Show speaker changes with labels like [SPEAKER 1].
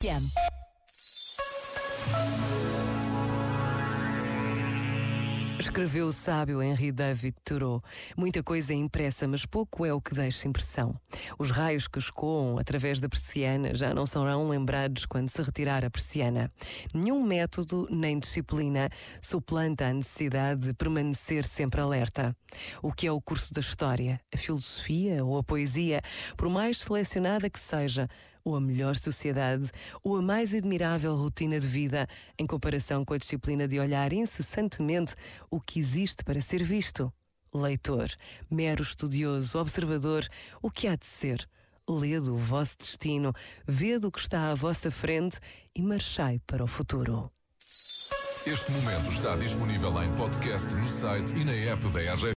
[SPEAKER 1] Jam. Escreveu o sábio Henri David Thoreau. Muita coisa é impressa, mas pouco é o que deixa impressão. Os raios que escoam através da persiana já não serão lembrados quando se retirar a persiana. Nenhum método nem disciplina suplanta a necessidade de permanecer sempre alerta. O que é o curso da história, a filosofia ou a poesia, por mais selecionada que seja, ou a melhor sociedade, ou a mais admirável rotina de vida, em comparação com a disciplina de olhar incessantemente o que existe para ser visto. Leitor, mero estudioso, observador, o que há de ser? Ledo o vosso destino, vede o que está à vossa frente e marchai para o futuro.
[SPEAKER 2] Este momento está disponível em podcast no site e na app da RGF.